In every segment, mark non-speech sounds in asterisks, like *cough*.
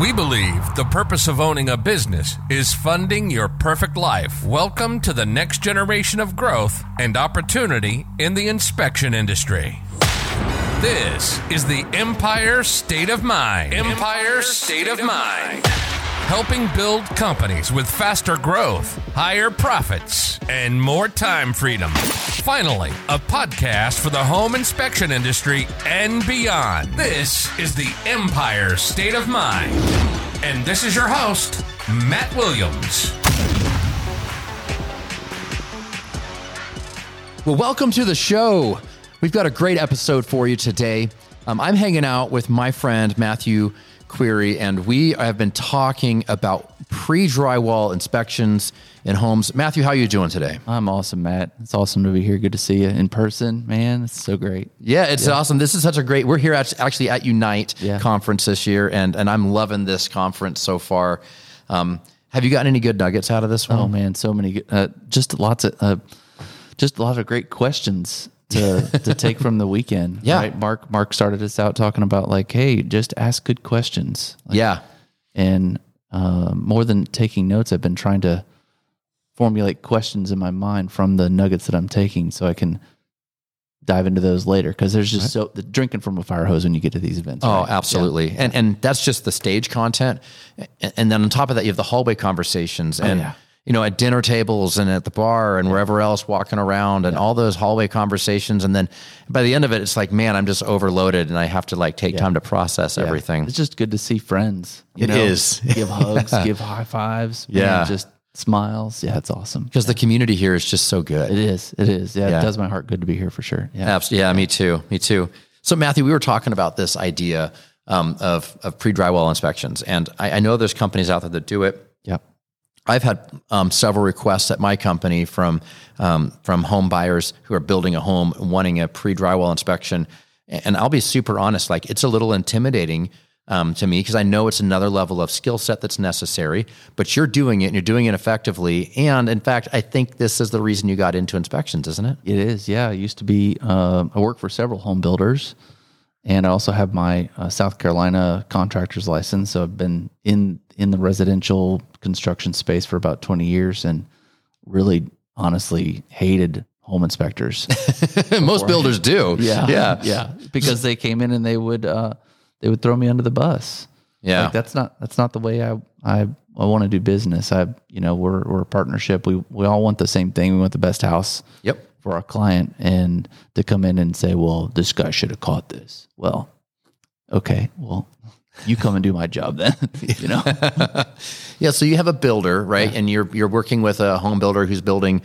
We believe the purpose of owning a business is funding your perfect life. Welcome to the next generation of growth and opportunity in the inspection industry. This is the Empire State of Mind. Empire State of Mind. Helping build companies with faster growth, higher profits, and more time freedom. Finally, a podcast for the home inspection industry and beyond. This is the Empire State of Mind. And this is your host, Matt Williams. Well, welcome to the show. We've got a great episode for you today. Um, I'm hanging out with my friend Matthew Query, and we have been talking about pre-drywall inspections in homes. Matthew, how are you doing today? I'm awesome, Matt. It's awesome to be here. Good to see you in person, man. It's so great. Yeah, it's awesome. This is such a great. We're here at, actually at Unite Yeah. conference this year, and and I'm loving this conference so far. Um, have you gotten any good nuggets out of this one? Oh man, so many. good- Uh, just lots of, uh, just a lot of great questions to to take from the weekend. *laughs* Yeah. right? Mark Mark started us out talking about like, hey, just ask good questions. Like, yeah, and uh, more than taking notes, I've been trying to formulate questions in my mind from the nuggets that I'm taking, so I can dive into those later. Because there's just so the drinking from a fire hose when you get to these events. Oh, right? absolutely. And and that's just the stage content. And, and then on top of that, you have the hallway conversations and yeah. You know, at dinner tables and at the bar and wherever else walking around and all those hallway conversations. And then by the end of it, it's like, man, I'm just overloaded and I have to like take time to process Yeah. everything. It's just good to see friends. You It know? is. *laughs* give hugs, give high fives. man, Yeah. just smiles. Yeah, it's awesome. Because the community here is just so good. It is. It is. Yeah, Yeah. it does my heart good to be here for sure. Yeah. Abs- Yeah, me too. Me too. So, Matthew, we were talking about this idea um, of of pre drywall inspections, and I, I know there's companies out there that do it. I've had um, several requests at my company from um, from home buyers who are building a home wanting a pre drywall inspection, and I'll be super honest, like it's a little intimidating um, to me because I know it's another level of skill set that's necessary. But you're doing it, and you're doing it effectively. And in fact, I think this is the reason you got into inspections, isn't it? It is. Yeah. I used to be, um, I work for several home builders and I also have my uh, South Carolina contractor's license. So I've been in, in the residential construction space for about 20 years and really honestly hated home inspectors. *laughs* Most builders do. Yeah, yeah, *laughs* yeah. Because they came in and they would uh, they would throw me under the bus. Yeah. like, that's not that's not the way I I, I want to do business. I you know we're we're a partnership. We we all want the same thing. We want the best house Yep. for our client, and to come in and say, well, this guy should have caught this. Well, okay, well, you come and do my job then. *laughs* you know, *laughs* Yeah, so you have a builder, right? And you're you're working with a home builder who's building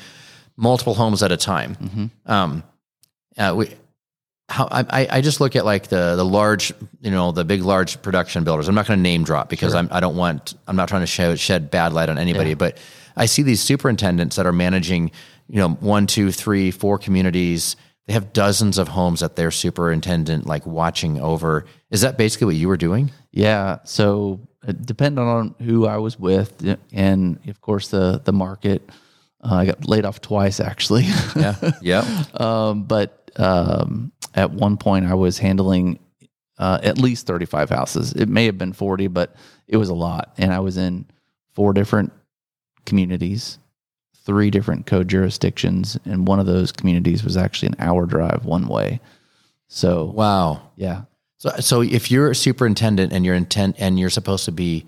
multiple homes at a time. Mm-hmm. Um, uh, we, how I, I- just look at like the the large, you know, the big large production builders. I'm not going to name drop because I'm I don't want I'm not trying to shed, shed bad light on anybody, but I see these superintendents that are managing, you know, one, two, three, four communities. They have dozens of homes that their superintendent like watching over. Is that basically what you were doing? Yeah. So it depended on who I was with, and of course the the market. Uh, I got laid off twice actually. Yeah. *laughs* Yeah. um, but um, at one point I was handling uh, at least thirty five houses. It may have been forty, but it was a lot, and I was in four different communities, three different code jurisdictions, and one of those communities was actually an hour drive one way. So Wow. yeah, So, so if you're a superintendent and you're intent and you're supposed to be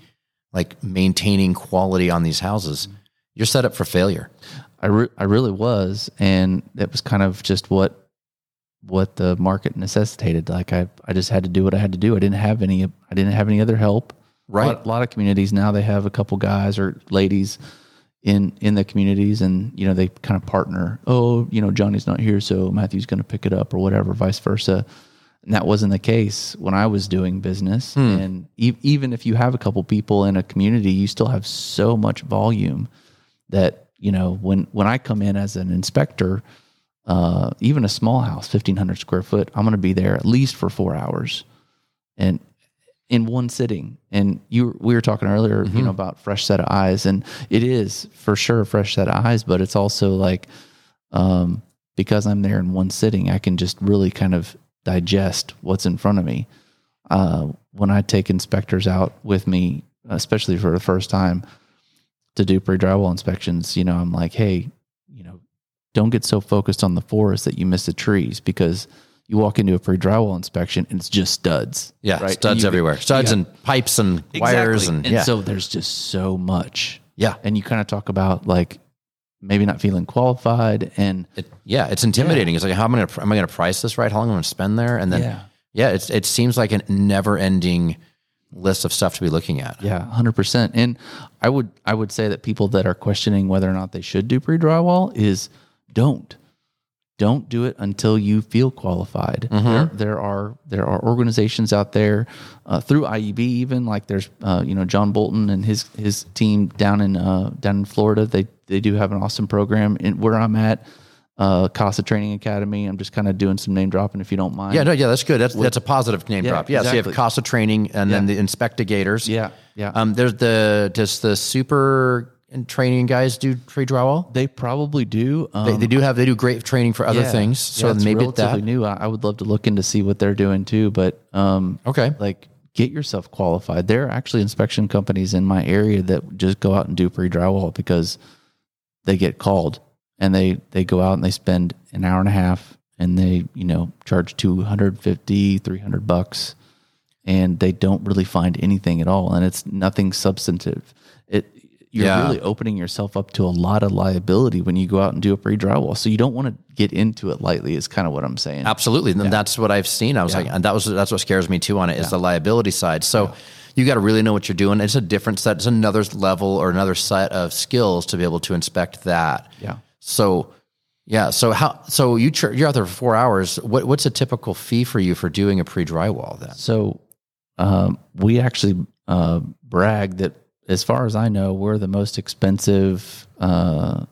like maintaining quality on these houses, you're set up for failure. I, re- I really was, and it was kind of just what what the market necessitated. Like I, I just had to do what I had to do. I didn't have any I didn't have any other help. Right. A lot, a lot of communities now they have a couple guys or ladies in in the communities, and you know they kind of partner. Oh, you know Johnny's not here, so Matthew's going to pick it up, or whatever, vice versa. And that wasn't the case when I was doing business. And e- even if you have a couple people in a community, you still have so much volume that you know when when I come in as an inspector, uh, even a small house, fifteen hundred square foot, I'm going to be there at least for four hours, and in one sitting. And you we were talking earlier, you know, about fresh set of eyes, and it is for sure a fresh set of eyes, but it's also like um, because I'm there in one sitting, I can just really kind of digest what's in front of me. Uh, when I take inspectors out with me, especially for the first time, to do pre drywall inspections, you know, I'm like, hey, you know, don't get so focused on the forest that you miss the trees because you walk into a pre drywall inspection and it's just studs. Yeah, right? studs you- everywhere. Studs yeah. and pipes and wires Exactly. and, yeah. so there's just so much. yeah. And you kind of talk about like maybe not feeling qualified and It, yeah, it's intimidating. It's like how am I gonna am I gonna price this right? How long am I gonna spend there? And then Yeah. yeah, it's it seems like a never ending list of stuff to be looking at. Yeah, hundred percent. And I would I would say that people that are questioning whether or not they should do pre drywall is don't don't do it until you feel qualified. There, there are there are organizations out there uh, through IEB even like there's uh, you know John Bolton and his his team down in uh, down in Florida. They they do have an awesome program. And where I'm at, uh, Casa Training Academy. I'm just kind of doing some name dropping if you don't mind. Yeah, no, yeah, that's good. That's that's a positive name Yeah, drop. Yeah, so you have exactly. Casa training and then the inspectigators. yeah, yeah. Um, there's the just the super training guys do pre drywall? they probably do. Um, They, they do have they do great training for other Yeah. things. So Yeah, it's maybe relatively that. new. I, I would love to look into see what they're doing too. But um, Okay. like get yourself qualified. There are actually inspection companies in my area that just go out and do pre drywall because they get called and they they go out and they spend an hour and a half and they you know charge 250 300 bucks and they don't really find anything at all and it's nothing substantive you're Yeah. really opening yourself up to a lot of liability when you go out and do a pre drywall so you don't want to get into it lightly is kind of what i'm saying Absolutely. And that's what I've seen. I was like, and that was that's what scares me too on it is the liability side. So you got to really know what you're doing. It's a different set. It's another level or another set of skills to be able to inspect that. yeah So yeah. So how? So you char- you're out there for four hours. What what's a typical fee for you for doing a pre drywall then? So um, we actually uh, brag that, as far as I know, we're the most expensive uh,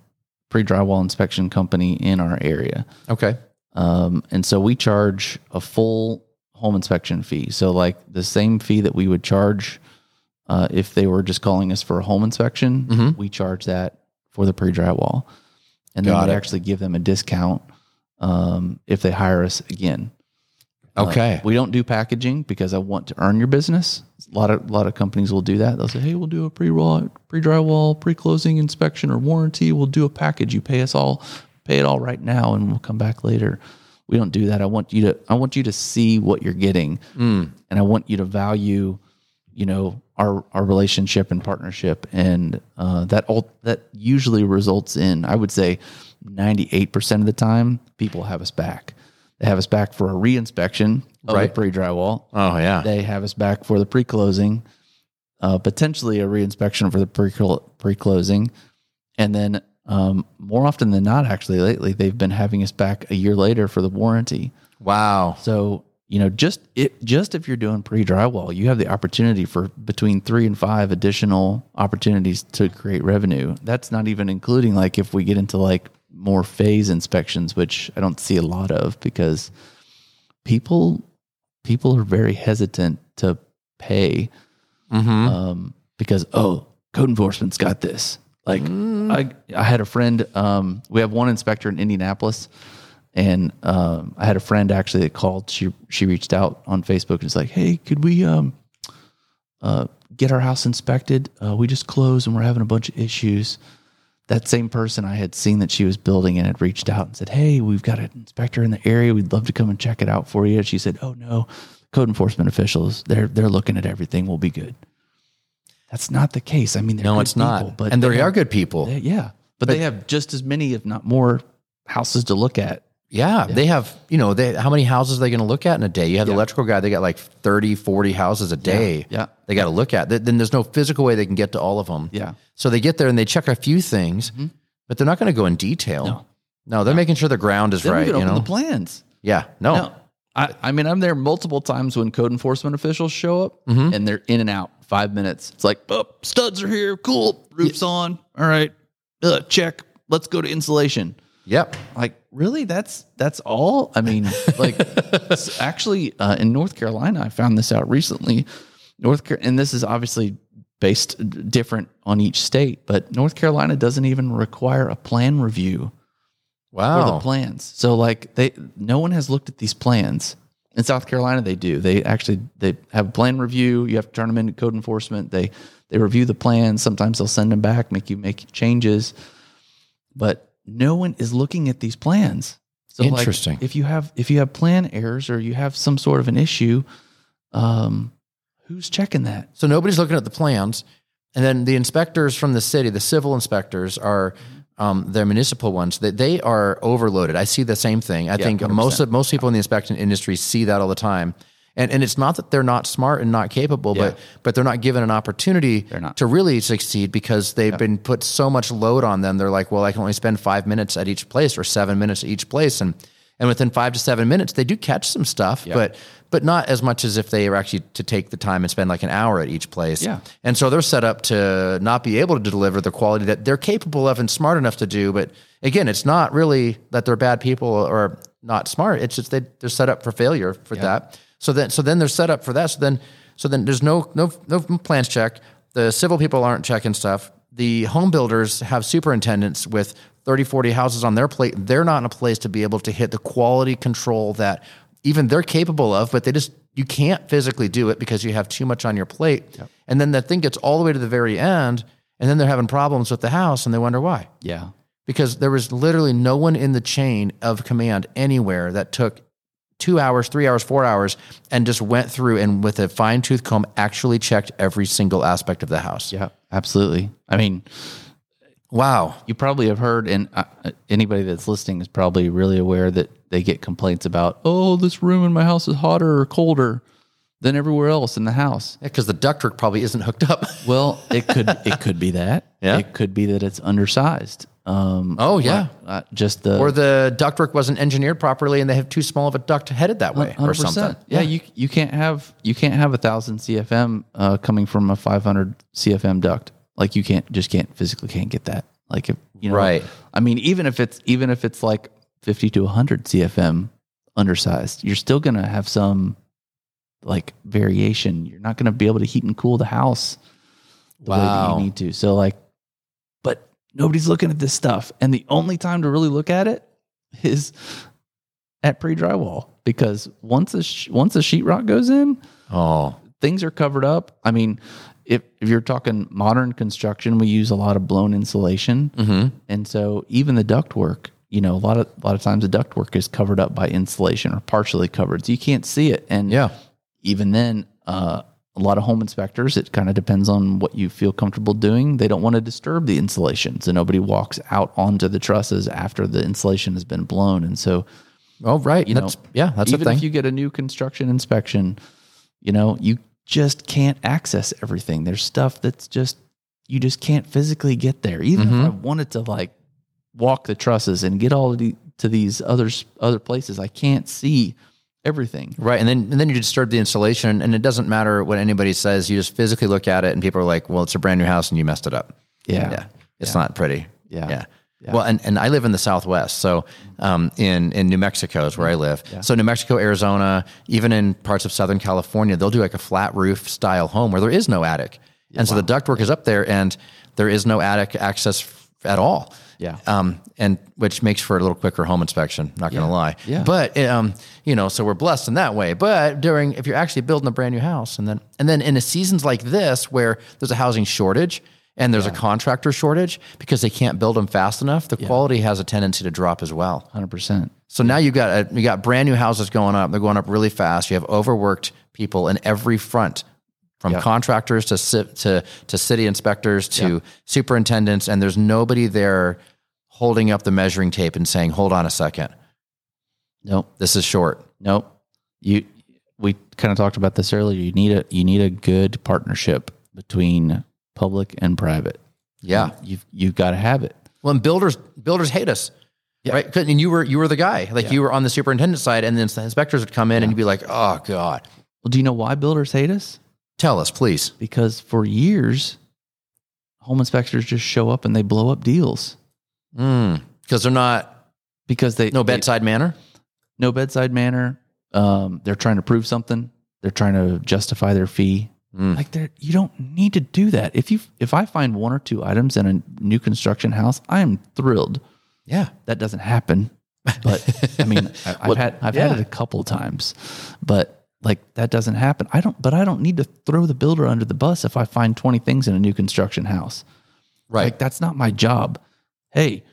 pre drywall inspection company in our area. Okay. Um, and so we charge a full home inspection fee. So, like the same fee that we would charge uh, if they were just calling us for a home inspection, Mhm. we charge that for the pre drywall. And then Got we actually give them a discount um, if they hire us again. Okay. we don't do packaging because I want to earn your business. A lot of a lot of companies will do that. They'll say, "Hey, we'll do a pre pre drywall, pre closing inspection or warranty. We'll do a package. You pay us all, pay it all right now, and we'll come back later." We don't do that. I want you to I want you to see what you're getting, and I want you to value, you know, our our relationship and partnership, and uh, that all that usually results in I would say ninety eight percent of the time people have us back. They have us back for a reinspection of Right. the pre drywall. Oh yeah. They have us back for the pre closing, uh, potentially a reinspection for the pre pre closing, and then um, more often than not, actually lately they've been having us back a year later for the warranty. wow. So you know, just it just if you're doing pre drywall, you have the opportunity for between three and five additional opportunities to create revenue. That's not even including like if we get into like more phase inspections, which I don't see a lot of because people people are very hesitant to pay Mm-hmm. um, because oh, code enforcement's got this. Like I, I had a friend. Um, we have one inspector in Indianapolis, and um, I had a friend actually that called. She she reached out on Facebook and was like, "Hey, could we um, uh, get our house inspected? Uh, we just closed and we're having a bunch of issues." That same person I had seen that she was building and had reached out and said, "Hey, we've got an inspector in the area. We'd love to come and check it out for you." She said, "Oh no, code enforcement officials they're they're looking at everything. We'll be good." That's not the case. I mean, they're No, it's not. but and they they are have- good people. they- yeah, but, they have just as many, if not more, houses to look at. Yeah, they have, you know, they how many houses are they going to look at in a day? You have the electrical guy, they got like 30, 40 houses a day. yeah. They got to look at. Then there's no physical way they can get to all of them. Yeah. So they get there and they check a few things, but they're not going to go in detail. No. No, they're making sure the ground is Then right, you know. the plans. yeah. No. No, I, I mean, I'm there multiple times when code enforcement officials show up Mm-hmm. and they're in and out five minutes. It's like, oh, studs are here. Cool. Roof's on. All right. Uh, check. Let's go to insulation. Yep. Like, really? That's that's all? I mean, like, *laughs* actually, uh, in North Carolina, I found this out recently. North Car- and this is obviously based different on each state, but North Carolina doesn't even require a plan review for the plans. So like they no one has looked at these plans In South Carolina, they do. They actually they have a plan review. You have to turn them into code enforcement. They they review the plans. Sometimes they'll send them back, make you make changes. But no one is looking at these plans. So like, Interesting. if you have if you have plan errors or you have some sort of an issue, um, who's checking that? So nobody's looking at the plans, and then the inspectors from the city, the civil inspectors, are um, the municipal ones. That they are overloaded. I see the same thing. I think 100%. most of most people in the inspection industry see that all the time. And, and it's not that they're not smart and not capable, but but they're not given an opportunity to really succeed because they've been put so much load on them. They're like, well, I can only spend five minutes at each place or seven minutes at each place, and and within five to seven minutes, they do catch some stuff, but but not as much as if they were actually to take the time and spend like an hour at each place. Yeah. And so they're set up to not be able to deliver the quality that they're capable of and smart enough to do. But again, it's not really that they're bad people or not smart. It's just they, they're set up for failure for that. So then, so then they're set up for that. So then, so then there's no, no, no plans check. The civil people aren't checking stuff. The home builders have superintendents with 30, 40 houses on their plate. They're not in a place to be able to hit the quality control that even they're capable of, but they just you can't physically do it because you have too much on your plate. And then that thing gets all the way to the very end, and then they're having problems with the house, and they wonder why. Yeah. Because there was literally no one in the chain of command anywhere that took two hours, three hours, four hours, and just went through and with a fine tooth comb actually checked every single aspect of the house. Yeah. Absolutely. I mean, Wow. you probably have heard, and uh, anybody that's listening is probably really aware that they get complaints about, oh, this room in my house is hotter or colder than everywhere else in the house. Because the ductwork probably isn't hooked up. *laughs* Well, it could it could be that. Yeah. It could be that it's undersized. Um, Oh, yeah. uh, just the or the ductwork wasn't engineered properly and they have too small of a duct headed that way or 100%. something. Yeah, you you can't have you can't have a thousand CFM uh, coming from a 500 CFM duct. Like you can't just can't physically can't get that. Like if you know, Right. I mean, even if it's even if it's like 50 to 100 CFM undersized, you're still gonna have some like variation. You're not gonna be able to heat and cool the house the way that Wow. you need to. So like, but nobody's looking at this stuff, and the only time to really look at it is at pre drywall because once a sh- once a sheetrock goes in, Oh, things are covered up. I mean, if if you're talking modern construction, we use a lot of blown insulation, Mm-hmm. and so even the duct work, you know, a lot of a lot of times the duct work is covered up by insulation or partially covered, so you can't see it. And Yeah. Even then, uh, a lot of home inspectors, it kind of depends on what you feel comfortable doing. They don't want to disturb the insulation, so nobody walks out onto the trusses after the insulation has been blown, and so oh, right. you that's, know, yeah, that's even if you get a new construction inspection, you know, you just can't access everything. There's stuff that's just you just can't physically get there. Even Mm-hmm. if I wanted to like walk the trusses and get all of the, to these others other places, I can't see everything. right. And then, and then you disturb the installation and it doesn't matter what anybody says. You just physically look at it and people are like, well, it's a brand new house and you messed it up. Yeah. Yeah. It's not pretty. Yeah. Yeah. Well, and, and I live in the Southwest. So, um, in, in New Mexico is where I live. So New Mexico, Arizona, even in parts of Southern California, they'll do like a flat roof style home where there is no attic. And so the ductwork is up there and there is no attic access at all. Yeah. Um, and which makes for a little quicker home inspection, not going to lie. Yeah. But, um, you know, so we're blessed in that way. But during, if you're actually building a brand new house and then, and then in a seasons like this where there's a housing shortage and there's a contractor shortage because they can't build them fast enough, the quality has a tendency to drop as well. Hundred percent. So now you've got a, you got brand new houses going up. They're going up really fast. You have overworked people in every front, from Yeah. contractors to to to city inspectors to superintendents, and there's nobody there holding up the measuring tape and saying, "Hold on a second, Nope. this is short." Nope. You we kind of talked about this earlier. You need a you need a good partnership between public and private. Yeah. You've you've got to have it. Well, and builders builders hate us. Right, 'Cause- and you were you were the guy, like you were on the superintendent side, and then the inspectors would come in, and you'd be like, "Oh God, Well, do you know why builders hate us? Tell us, please." Because for years, home inspectors just show up and they blow up deals Because they're not because they no they- bedside manner. no bedside manner. Um, they're trying to prove something. They're trying to justify their fee. Like they're you don't need to do that. If you if I find one or two items in a new construction house, I am thrilled. Yeah, That doesn't happen. But I mean, *laughs* I, I've had I've yeah. had it a couple times, but like that doesn't happen. I don't. But I don't need to throw the builder under the bus if I find twenty things in a new construction house. Right. Like that's not my job. Hey,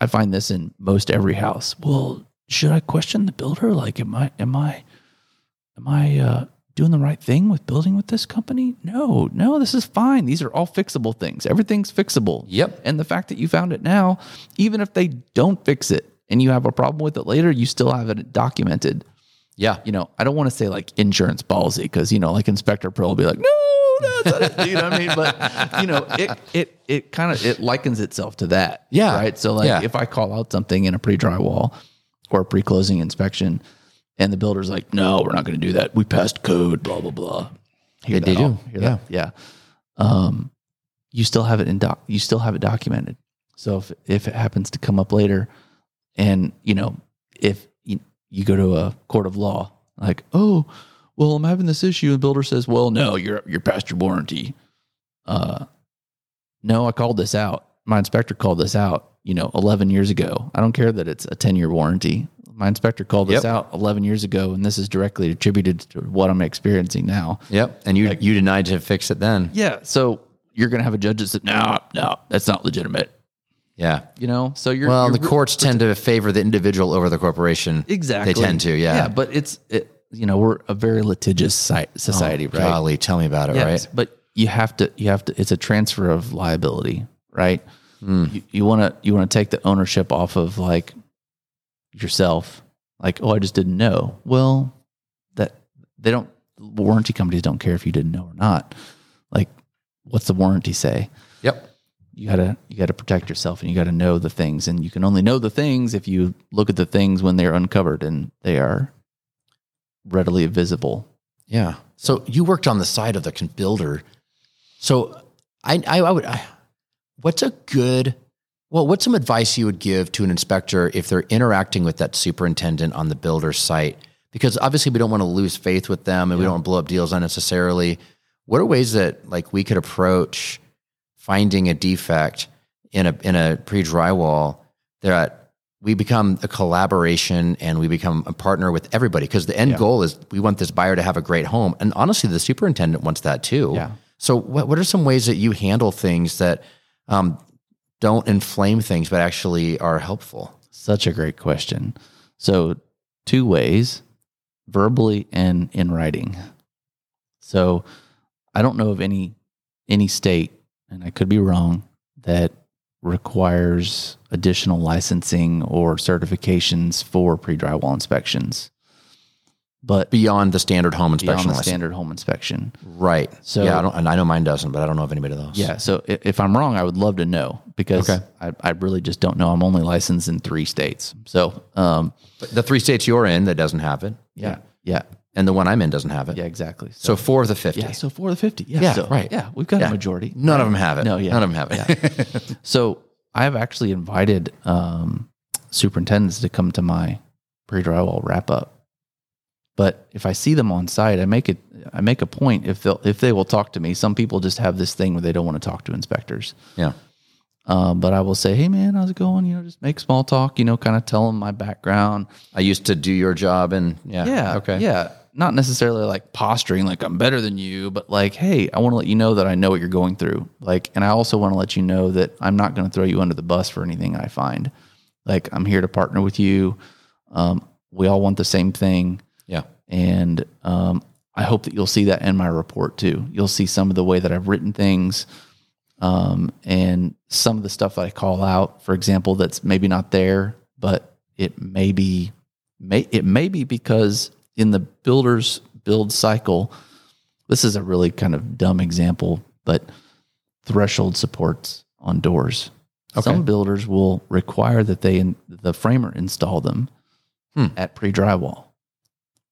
I find this in most every house. Well, should I question the builder? Like, am I am I am I uh, doing the right thing with building with this company? No, no, this is fine. These are all fixable things. Everything's fixable. Yep. And the fact that you found it now, even if they don't fix it and you have a problem with it later, you still have it documented. Yeah. You know, I don't want to say like insurance ballsy because you know, like Inspector Pro will be like, no, that's not it. You know what I mean? But you know, it it it kind of it likens itself to that. Yeah. Right. So like, Yeah. if I call out something in a pre drywall or a pre closing inspection, and the builder's like, no, we're not going to do that. We passed code. Blah blah blah. Hear They do. hear that? Yeah. Um, you still have it in doc. You still have it documented. So if if it happens to come up later, and you know, if you, go to a court of law, like, oh, well, I'm having this issue, and the builder says, well, no, you're you're past your warranty. Uh, no, I called this out. My inspector called this out. You know, 11 years ago. I don't care that it's a 10 year warranty. My inspector called this Yep. out 11 years ago, and this is directly attributed to what I'm experiencing now. Yep. And you you denied to fix it then. Yeah. So you're going to have a judge that said, no, no, that's not legitimate. Yeah. You know, so you're Well, you're the courts tend to favor the individual over the corporation. exactly They tend to, yeah. yeah. But it's it, you know we're a very litigious society, right? Golly, tell me about it, Yes, right? but you have to you have to. It's a transfer of liability, right? Hmm. You want to you want to take the ownership off of like yourself. Like, oh, I just didn't know. Well, that they don't. Warranty companies don't care if you didn't know or not. Like, what's the warranty say? Yep. You gotta you gotta protect yourself and you gotta know the things and you can only know the things if you look at the things when they're uncovered and they are readily visible Yeah. So you worked on the side of the builder. So I, I, I would, I, what's a good, well, what's some advice you would give to an inspector if they're interacting with that superintendent on the builder site? Because obviously we don't want to lose faith with them and we don't want to blow up deals unnecessarily. What are ways that like we could approach finding a defect in a, in a pre drywall that we become a collaboration and we become a partner with everybody. Because the end goal is we want this buyer to have a great home. And honestly the superintendent wants that too. Yeah. so what, what are some ways that you handle things that um, don't inflame things but actually are helpful? Such a great question. So two ways verbally and in writing. So i don't know of any any state and i could be wrong that requires additional licensing or certifications for pre-drywall inspections but beyond the standard home beyond inspection the standard home inspection right So- yeah I, don't, and I know mine doesn't but I don't know of anybody else Yeah. So i- if I'm wrong, I would love to know because Okay. I, I really just don't know. I'm only licensed in three states. So, um, But the three states you're in that doesn't have it yeah, yeah, and the one I'm in doesn't have it yeah, exactly. so four of the 50 yeah, so four of the 50. Yeah. Yeah, so, right. Yeah. We've got Yeah. a majority. none of them have it No, yeah. none of them have it *laughs* So I've actually invited, um, superintendents to come to my pre drywall wrap up. But if I see them on site, I make it, I make a point if they'll, if they will talk to me. Some people just have this thing where they don't want to talk to inspectors. yeah Um, but I will say, hey man, how's it going? You know, just make small talk. You know, kind of tell them my background. I used to do your job and yeah Yeah, okay yeah. Not necessarily like posturing like I'm better than you, but like, hey, I want to let you know that I know what you're going through. Like, and I also want to let you know that I'm not going to throw you under the bus for anything I find. Like, I'm here to partner with you. Um, we all want the same thing. yeah And um, I hope that you'll see that in my report too. You'll see some of the way that I've written things um, and some of the stuff that I call out, for example, that's maybe not there, but it may be, may, it may be because in the builder's build cycle, this is a really kind of dumb example, but threshold supports on doors. Some builders will require that they in, the framer install them hmm. at pre drywall.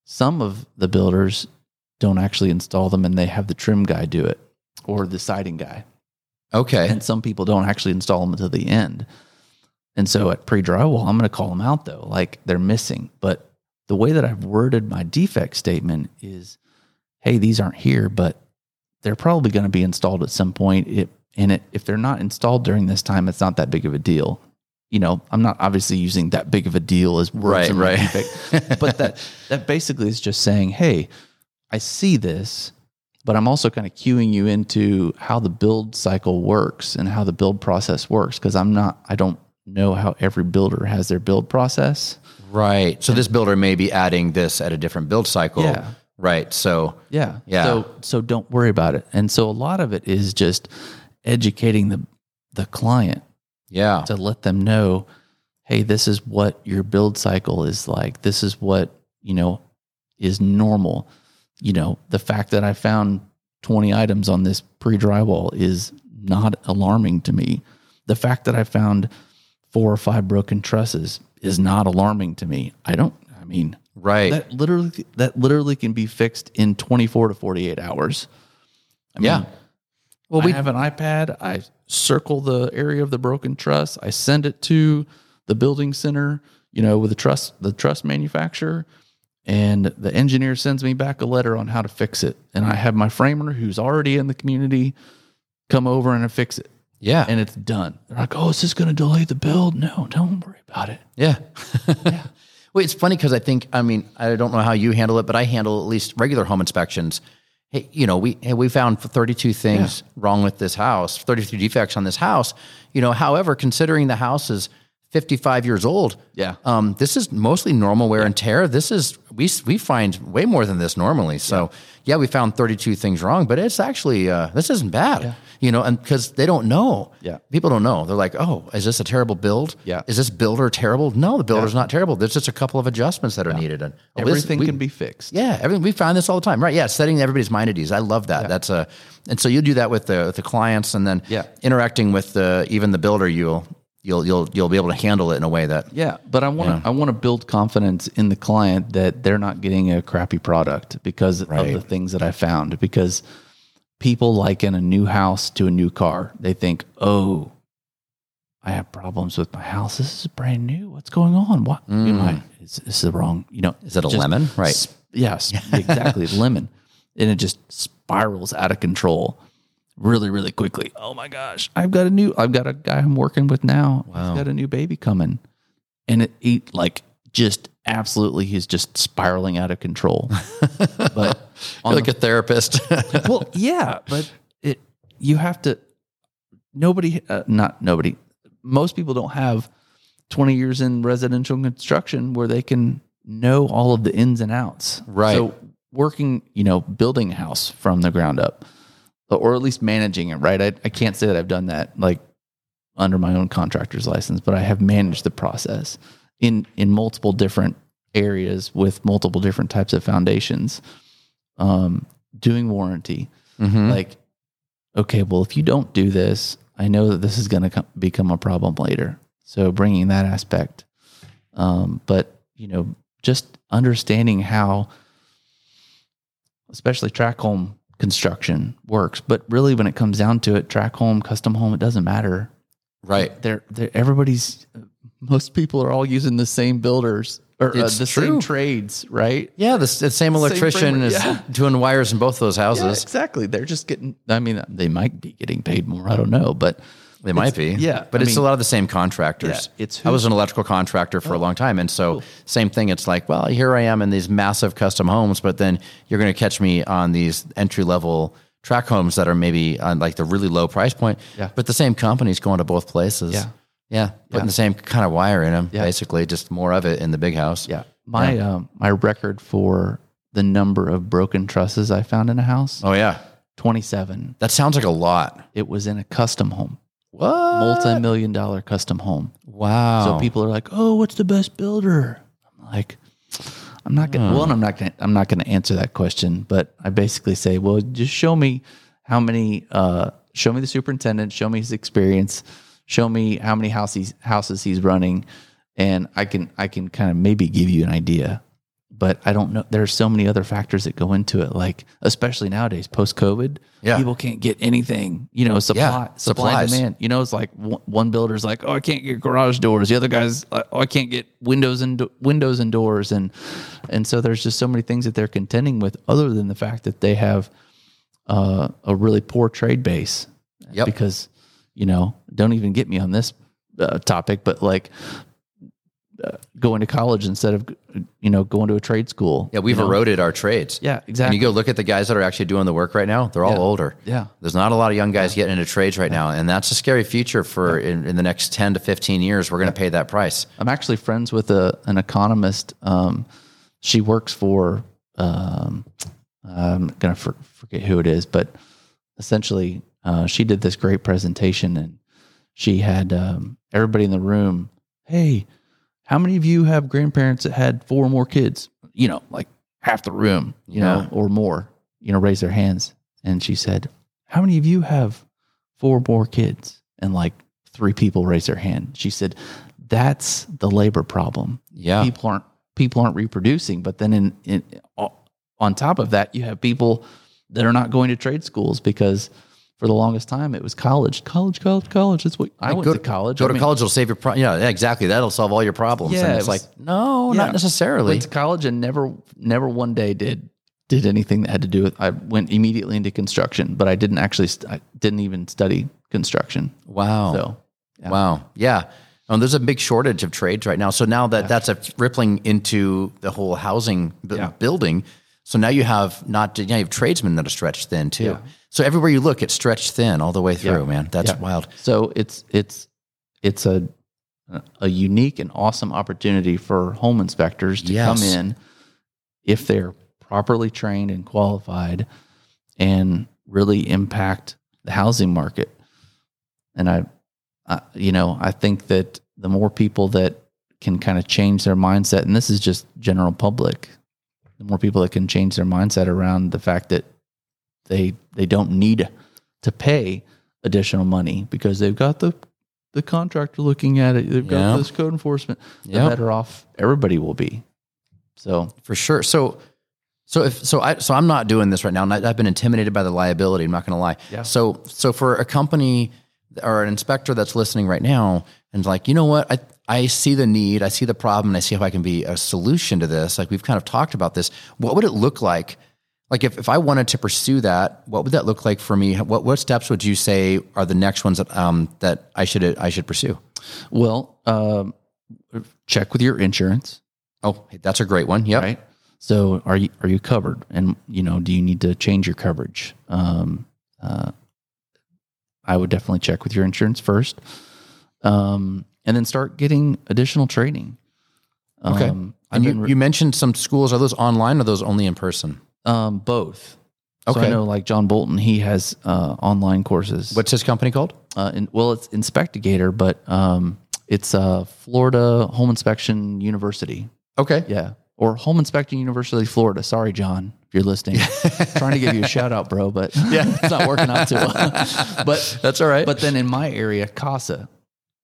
Some of the builders don't actually install them and they have the trim guy do it or the siding guy. okay And some people don't actually install them until the end. And so at pre drywall, I'm going to call them out though, like they're missing. But the way that I've worded my defect statement is hey, these aren't here, but they're probably going to be installed at some point. It, and it, if they're not installed during this time, it's not that big of a deal. you know, I'm not obviously using that big of a deal as words Right, right. defect, but that *laughs* that basically is just saying, hey, I see this, but I'm also kind of cueing you into how the build cycle works and how the build process works because I'm not, I don't know how every builder has their build process. Right. So this builder may be adding this at a different build cycle. Yeah. Right. So Yeah. Yeah. So so don't worry about it. And so a lot of it is just educating the the client yeah. to let them know, hey, this is what your build cycle is like. This is what, you know, is normal. You know, the fact that I found 20 items on this pre-drywall is not alarming to me. The fact that I found four or five broken trusses is not alarming to me. I don't I mean, Right. that literally that literally can be fixed in 24 to 48 hours. I Yeah. mean, well, I we have an iPad. I circle the area of the broken truss. I send it to the building center, you know, with the truss the truss manufacturer, and the engineer sends me back a letter on how to fix it. And I have my framer who's already in the community come over and fix it. Yeah. And it's done. They're like, "Oh, is this going to delay the build?" No, don't worry about it. Yeah. yeah. *laughs* Well, it's funny because I think, I mean, I don't know how you handle it, but I handle at least regular home inspections. Hey, you know, we hey, we found 32 things wrong with this house, 32 defects on this house. You know, however, considering the house is 55 years old, Yeah. um, this is mostly normal wear and tear. This is we we find way more than this normally. So yeah, we found 32 things wrong, but it's actually uh, this isn't bad. You know, and because they don't know. Yeah. people don't know. They're like, oh, is this a terrible build? Yeah. Is this builder terrible? No, the builder's not terrible. There's just a couple of adjustments that are needed. And oh, this- Everything we- can be fixed. Yeah, everything we find this all the time. Right? Yeah, setting everybody's mind at ease. I love that. That's a, and so you do that with the with the clients, and then Yeah. interacting with the even the builder. You'll you'll you'll you'll be able to handle it in a way that Yeah, but I want to I want to build confidence in the client that they're not getting a crappy product because of the things that I found. Because people liken a new house to a new car. They think, "Oh, I have problems with my house. This is brand new. What's going on? What? You know, mm. I, is this the wrong? You know, Is it a lemon? Right. sp- yes, exactly, *laughs* lemon, and it just spirals out of control really, really quickly. Oh my gosh, I've got a new. I've got a guy I'm working with now. He's got a new baby coming, and it, he like just absolutely, he's just spiraling out of control. *laughs* but on like a therapist. *laughs* well, yeah, but it you have to. Nobody, uh, not nobody. Most people don't have twenty years in residential construction where they can know all of the ins and outs. Right. So working, you know, building a house from the ground up, or at least managing it. Right. I, I can't say that I've done that like under my own contractor's license, but I have managed the process in in multiple different areas with multiple different types of foundations. Um, doing warranty, Mhm. like, okay, well, if you don't do this, I know that this is going to com- become a problem later. So bringing that aspect, um, but you know, just understanding how, especially tract home construction works. But really, when it comes down to it, tract home, custom home, it doesn't matter. right. They're, they're everybody's. Most people are all using the same builders or uh, the true. same trades, right? Yeah, the, the same electrician framework, is yeah. doing wires in both those Yeah, houses. exactly. They're just getting. I mean, they might be getting paid more. I don't know, but They might be. yeah, But I it's mean- a lot of the same contractors. Yeah, it's I was an electrical contractor for a long time. And so, same thing. It's like, well, here I am in these massive custom homes, but then you're going to catch me on these entry level tract homes that are maybe on like the really low price point. Yeah. But the same company's going to both places. Yeah. Yeah. Putting Yeah. the same kind of wire in them, Yeah. basically, just more of it in the big house. Yeah. My um my record for the number of broken trusses I found in a house, Oh, yeah. 27. That sounds like a lot. It was in a custom home. What? Multi-million dollar custom home. Wow. So people are like, "Oh, what's the best builder?" I'm like, I'm not going to one I'm not to I'm not to answer that question, but I basically say, "Well, just show me how many uh show me the superintendent, show me his experience, show me how many house he's, houses he's running and I can I can kind of maybe give you an idea." But I don't know. There's so many other factors that go into it, like especially nowadays, post COVID. Yeah. people can't get anything. You know, supply, Yeah, supply and demand. You know, it's like one, one builder's like, "Oh, I can't get garage doors." The other guy's like, "Oh, I can't get windows and do- windows and doors." And and so there's just so many things that they're contending with, other than the fact that they have uh, a really poor trade base. Yep. Because you know, don't even get me on this uh, topic, but like uh, going to college instead of you know going to a trade school. Yeah, we've you know? eroded our trades. Yeah, And exactly. you go look at the guys that are actually doing the work right now, they're all Yeah. older. Yeah. There's not a lot of young guys getting into trades right now. And that's a scary future for in, in the next 10 to 15 years. We're going to pay that price. I'm actually friends with a an economist. Um, she works for um, I'm gonna for, forget who it is, but essentially, uh, she did this great presentation, and she had um, everybody in the room. Hey, how many of you have grandparents that had four or more kids? You know, like half the room, you Yeah. know, or more. You know, raise their hands. And she said, "How many of you have four more kids?" And like three people raise their hand. She said, "That's the labor problem. Yeah. People aren't people aren't reproducing, but then in, in on top of that, you have people that are not going to trade schools because." For the longest time, it was college, college, college, college. That's what I went go to college. Go I to mean, college will save your problem. Yeah, yeah, exactly. That'll solve all your problems. Yeah, and it it's was- like, no, Yeah. not necessarily. went to college and never never one day did did anything that had to do with I went immediately into construction, but I didn't actually I didn't even study construction. wow. So yeah. Wow. Yeah. Um, there's a big shortage of trades right now. So now that that's a rippling into the whole housing Yeah. building. So now you have not, you, know, you have tradesmen that are stretched thin too. Yeah. So everywhere you look, it's stretched thin all the way through, Yeah. man. That's Yeah. wild. So it's it's it's a a unique and awesome opportunity for home inspectors to Yes. come in if they're properly trained and qualified and really impact the housing market. And I, I you know, I think that the more people that can kind of change their mindset, and this is just general public, the more people that can change their mindset around the fact that they they don't need to pay additional money because they've got the the contractor looking at it. They've got Yeah. this code enforcement. The Yeah. better off everybody will be. So For sure. So, so if so, I so I'm not doing this right now, and I, I've been intimidated by the liability. I'm not going to lie. Yeah. So, so for a company or an inspector that's listening right now, and like, you know what, I I see the need, I see the problem, and I see how I can be a solution to this. Like we've kind of talked about this. What would it look like? Like if, if I wanted to pursue that, what would that look like for me? What what steps would you say are the next ones that um that I should I should pursue? well, um, check with your insurance. Oh, that's a great one. Yep. right? So are you are you covered? And you know, do you need to change your coverage? Um, uh, I would definitely check with your insurance first, um, and then start getting additional training. Okay. Um, And you, re- you mentioned some schools. Are those online or are those only in person? Um, both. So I Okay. know, like John Bolton, he has uh, online courses. What's his company called? Uh, in, well, it's Inspectigator, but um, it's uh, Florida Home Inspection University. Okay. Yeah. Or Home Inspecting University, Florida. Sorry, John, if you're listening. *laughs* Trying to give you a shout out, bro, but *laughs* yeah. it's not working out too well. *laughs* but That's all right. but then in my area, CASA,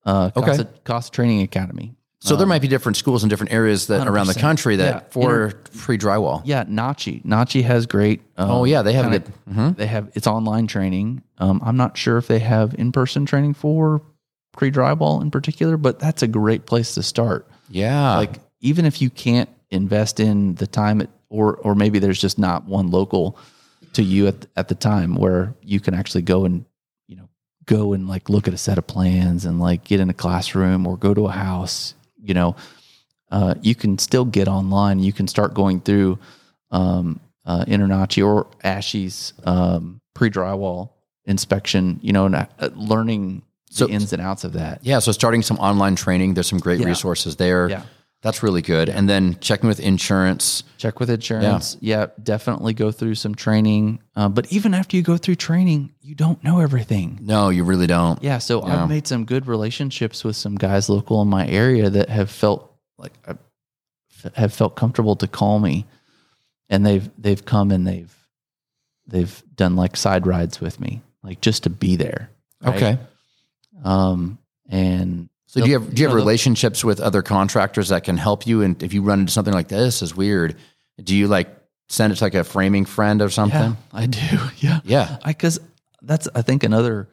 uh, Okay. CASA, CASA Training Academy. So there might be different schools in different areas that around the country that Yeah. for pre drywall. Yeah, Nachi. Nachi has great. Um, Oh, yeah, they have kinda- good- mhm. They have it's online training. Um, I'm not sure if they have in person training for pre drywall in particular, but that's a great place to start. Yeah. like even if you can't invest in the time it, or or maybe there's just not one local to you at at the time where you can actually go and you know go and like look at a set of plans and like get in a classroom or go to a house you know uh, you can still get online you can start going through um, uh, Internachi or ASHI's um, pre drywall inspection you know and uh, learning So- the ins and outs of that yeah. So starting some online training. There's some great Yeah. resources there. Yeah. That's really good. And then checking with insurance. check with insurance. Yeah, definitely go through some training. Uh, but even after you go through training, you don't know everything. No, you really don't. Yeah, so Yeah. I've made some good relationships with some guys local in my area that have felt like uh, have felt comfortable to call me, and they've they've come and they've they've done like side rides with me, like just to be there. right? Okay. Um, and So do you have do you have relationships with other contractors that can help you? And if you run into something like this is weird, do you like send it to like a framing friend or something? Yeah, I do. *laughs* Yeah. Yeah. I cuz that's I think another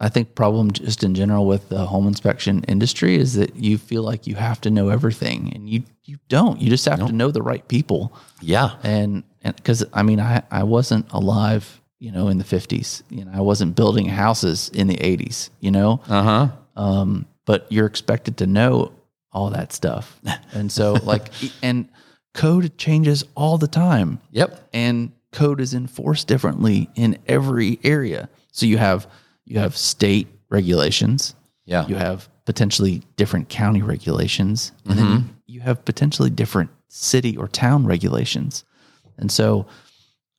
I think problem just in general with the home inspection industry is that you feel like you have to know everything and you you don't. You just have to know the right people. Yeah. And and cuz I mean I I wasn't alive, you know, in the 50s. You know, I wasn't building houses in the 80s, you know. Uh huh. Um but you're expected to know all that stuff. *laughs* And so like and code changes all the time Yep. and code is enforced differently in every area. So you have you have state regulations, Yeah. you have potentially different county regulations, and then mm-hmm. you have potentially different city or town regulations. And so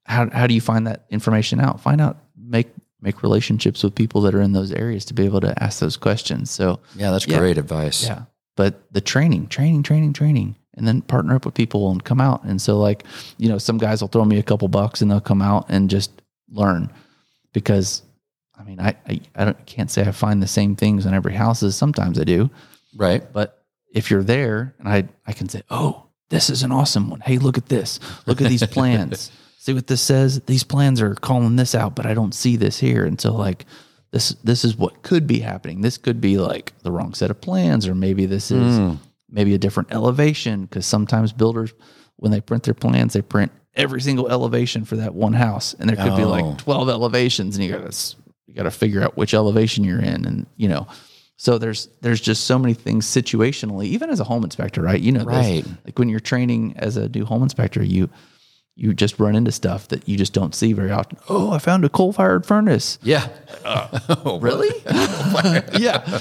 how how do you find that information out? Find out make make relationships with people that are in those areas to be able to ask those questions. So Yeah, that's Yeah. great advice. yeah. But the training, training, training, training, and then partner up with people and come out. And so, like, you know, some guys will throw me a couple bucks and they'll come out and just learn because, I mean, I, I, I don't, can't say I find the same things in every house as sometimes I do. Right. But if you're there and I, I can say, oh, this is an awesome one. Hey, look at this. Look at these *laughs* plans. See what this says? These plans are calling this out, but I don't see this here. And so, like, this this is what could be happening. This could be like the wrong set of plans, or maybe this is hmm. maybe a different elevation. Because sometimes builders, when they print their plans, they print every single elevation for that one house, and there could be Oh. like twelve elevations, and you got to you got to figure out which elevation you're in, and you know. So there's there's just so many things situationally, even as a home inspector, right? You know, this. Right. Like when you're training as a new home inspector, you you just run into stuff that you just don't see very often. Oh, I found a coal fired furnace. Yeah. *laughs* Really? *laughs* yeah.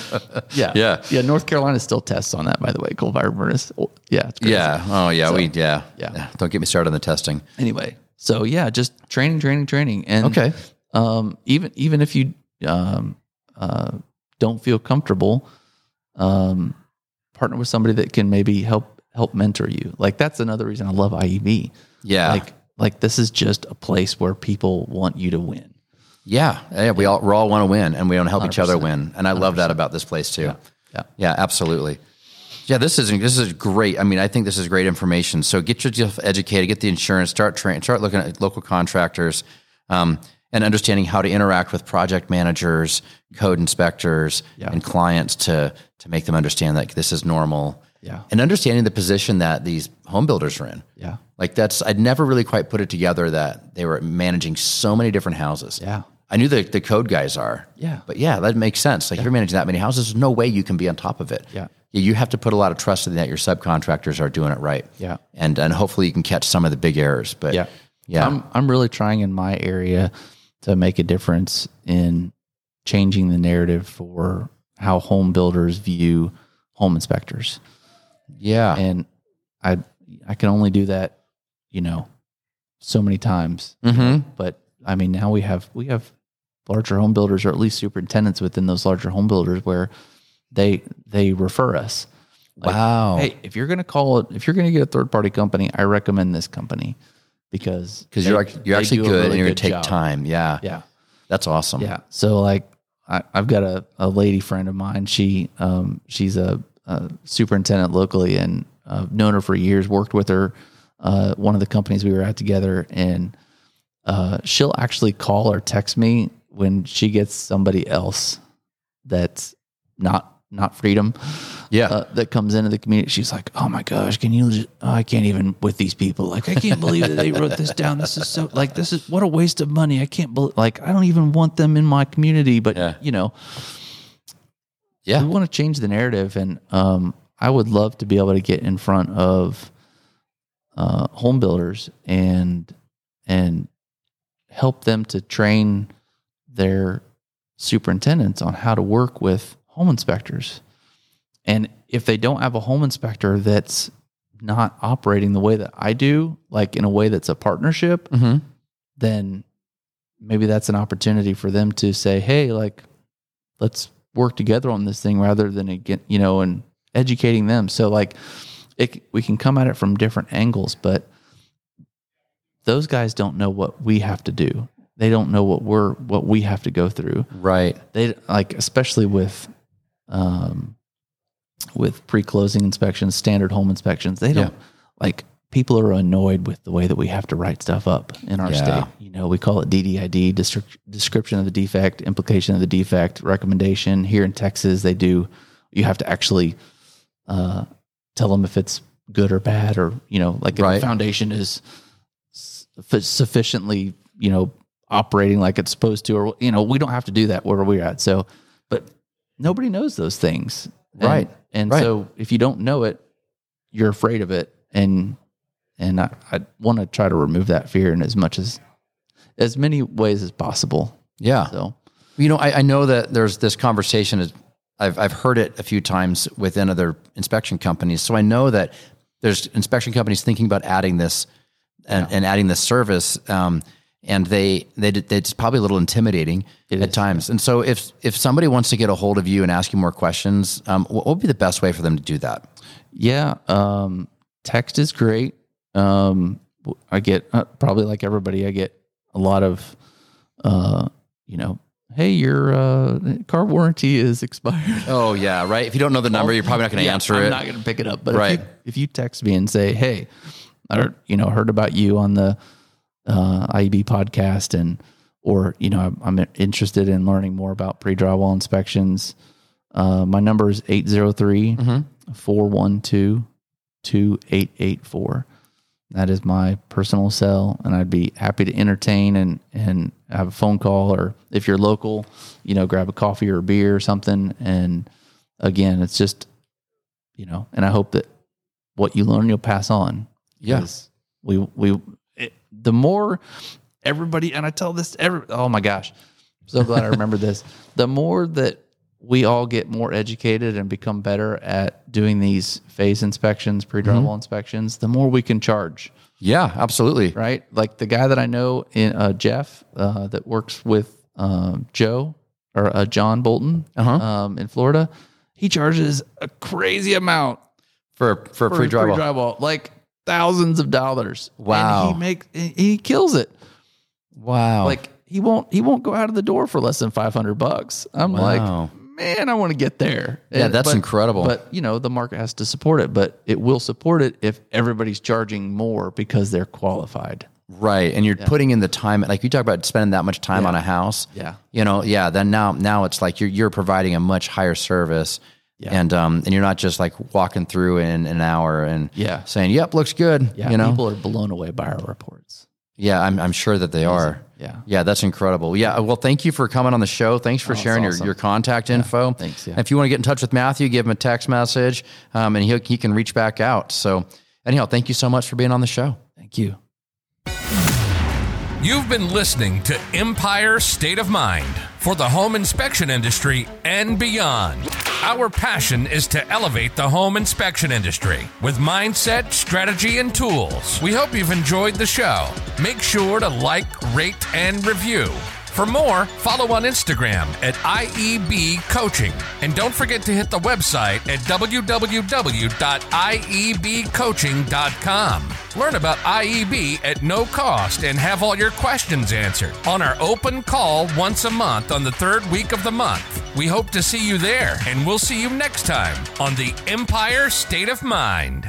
Yeah. Yeah. Yeah. North Carolina still tests on that, by the way, coal fired furnace. Oh, Yeah. It's. Yeah. Oh, yeah. we, yeah. yeah. Don't get me started on the testing. Anyway, so yeah, just training, training, training. And Okay. um, even even if you um, uh, don't feel comfortable, um, partner with somebody that can maybe help help mentor you. Like that's another reason I love IEB. Yeah. Like like this is just a place where people want you to win. Yeah. Yeah. We all, we all want to win and we want to help each other win. And I love that about this place too. Yeah. Yeah, absolutely. Yeah, this is this is great. I mean, I think this is great information. So get yourself educated, get the insurance, start train, start looking at local contractors, um, and understanding how to interact with project managers, code inspectors, Yeah. and clients to to make them understand that this is normal. Yeah. and understanding the position that these home builders are in. Yeah. Like that's I'd never really quite put it together that they were managing so many different houses. Yeah. I knew the the code guys are. Yeah. But yeah, that makes sense. Like if you're managing that many houses, there's no way you can be on top of it. Yeah. You have to put a lot of trust in that your subcontractors are doing it right. Yeah. And and hopefully you can catch some of the big errors. But Yeah. yeah. I'm I'm really trying in my area to make a difference in changing the narrative for how home builders view home inspectors. yeah. And I I can only do that, you know, so many times. hmm But I mean now we have we have larger home builders or at least superintendents within those larger home builders where they they refer us. Like, wow. Hey, if you're gonna call it if you're gonna get a third party company, I recommend this company because Because you're you're actually good really and you're gonna take job. time. Yeah. Yeah. That's awesome. Yeah. So like I, I've got a, a lady friend of mine. She um she's a, a superintendent locally and I've known her for years, worked with her, uh, one of the companies we were at together and uh, she'll actually call or text me when she gets somebody else that's not not freedom Yeah. uh, that comes into the community. She's like, "Oh my gosh, can you? Just, oh, I can't even with these people. Like, I can't believe that they wrote this down. This is so like this is what a waste of money. I can't believe like I don't even want them in my community. But Yeah. you know, yeah. we want to change the narrative, and um, I would love to be able to get in front of uh, home builders and and help them to train their superintendents on how to work with home inspectors. And if they don't have a home inspector that's not operating the way that I do, like in a way that's a partnership, Mhm. then maybe that's an opportunity for them to say, "Hey, like let's work together on this thing rather than again, you know, and educating them." So like it we can come at it from different angles, but those guys don't know what we have to do. They don't know what we're what we have to go through Right. they like especially with um with pre-closing inspections standard home inspections they don't Yeah. like people are annoyed with the way that we have to write stuff up in our Yeah. state you know we call it ddid distri- description of the defect implication of the defect recommendation here in texas they do you have to actually uh tell them if it's good or bad or you know like if Right. the foundation is suffi- sufficiently you know operating like it's supposed to or you know we don't have to do that where we're at so but nobody knows those things. And- Right. And Right. so if you don't know it, you're afraid of it. And and I, I want to try to remove that fear in as much as as many ways as possible. Yeah. So You know, I, I know that there's this conversation. I've I've heard it a few times within other inspection companies. So I know that there's inspection companies thinking about adding this and, and adding this service. Um, and they they it's probably a little intimidating It at is, times. And so if if somebody wants to get a hold of you and ask you more questions, um, what would be the best way for them to do that? yeah, um, text is great. Um, I get uh, probably like everybody, I get a lot of, uh, you know, hey, your uh, car warranty is expired. *laughs* Oh yeah, right. If you don't know the number, you're probably not going to Yeah, answer I'm it. not going to pick it up. But Right. if, you, if you text me and say, "Hey, I heard, you know heard about you on the uh, IEB podcast," and or you know I'm, I'm interested in learning more about pre drywall inspections, uh, my number is 803 412 2884. That is my personal cell, and I'd be happy to entertain and and have a phone call, or if you're local, you know, grab a coffee or a beer or something. And again, it's just, you know, and I hope that what you learn, you'll pass on. Yes, we we it, the more everybody, and I tell this every. Oh my gosh, so glad I remember this. The more that we all get more educated and become better at doing these phase inspections, pre drywall inspections, the more we can charge yeah, absolutely. right? Like the guy that I know in uh, Jeff uh, that works with um, Joe or uh, John Bolton Uh-huh. um, in Florida, he charges a crazy amount For for, for pre drywall. drywall, like thousands of dollars. Wow. and he makes he kills it. wow. Like he won't he won't go out of the door for less than five hundred bucks. I'm Wow. like. Man, I want to get there. Yeah, that's but- incredible. But you know, the market has to support it. But it will support it if everybody's charging more because they're qualified. Right. And you're putting in the time, like you talk about spending that much time Yeah. on a house. Yeah. You know, yeah. Then now, now it's like you're, you're providing a much higher service. Yeah. And, um, and you're not just like walking through in an hour and Yeah. saying, yep, looks good. Yeah, You know, people are blown away by our reports. yeah, I'm, I'm sure that they are. Yeah. Yeah. That's incredible. Yeah. Well, thank you for coming on the show. Thanks for sharing awesome. your, your contact info. thanks, yeah. If you want to get in touch with Matthew, give him a text message, um, and he, he can reach back out. So anyhow, thank you so much for being on the show. Thank you. You've been listening to Empire State of Mind for the home inspection industry and beyond. Our passion is to elevate the home inspection industry with mindset, strategy, and tools. We hope you've enjoyed the show. Make sure to like, rate, and review. For more, follow on Instagram at IEB Coaching. And don't forget to hit the website at www.iebcoaching.com. Learn about IEB at no cost and have all your questions answered on our open call once a month on the third week of the month. We hope to see you there, and we'll see you next time on the Empire State of Mind.